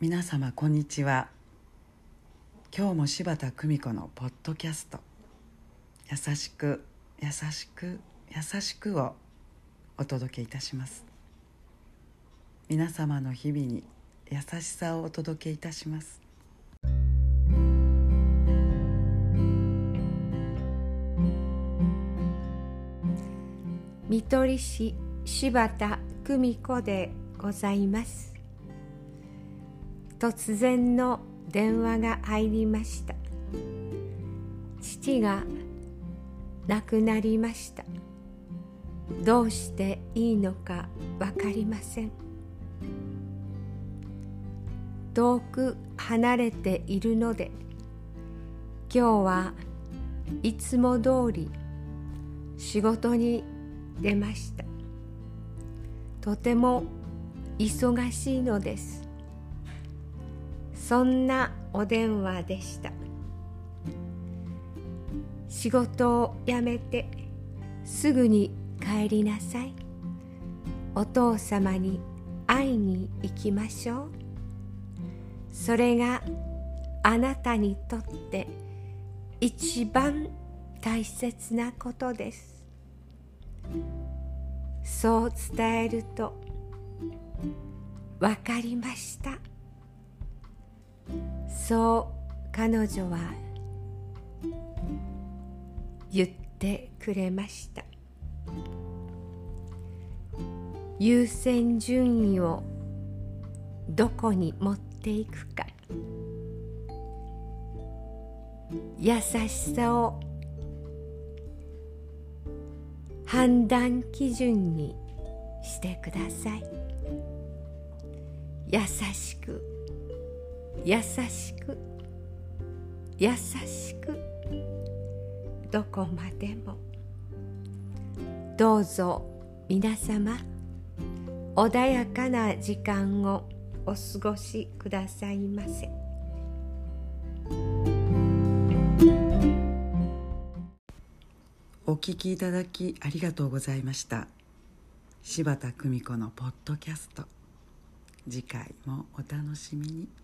皆様こんにちは。今日も柴田久美子のポッドキャスト「優しく優しく優しく」をお届けいたします。皆様の日々に優しさをお届けいたします。見取り師柴田久美子でございます。突然の電話が入りました。父が亡くなりました。どうしていいのか分かりません。遠く離れているので今日はいつも通り仕事に出ました。とても忙しいのです。そんなお電話でした。仕事を辞めてすぐに帰りなさい。お父様に会いに行きましょう。それがあなたにとって一番大切なことです。そう伝えると分かりました。そう彼女は言ってくれました。優先順位をどこに持っていくか。優しさを判断基準にしてください優しく優しく優しくどこまでもどうぞ皆様穏やかな時間をお過ごしくださいませ。お聞きいただきありがとうございました。柴田久美子のポッドキャスト。次回もお楽しみに。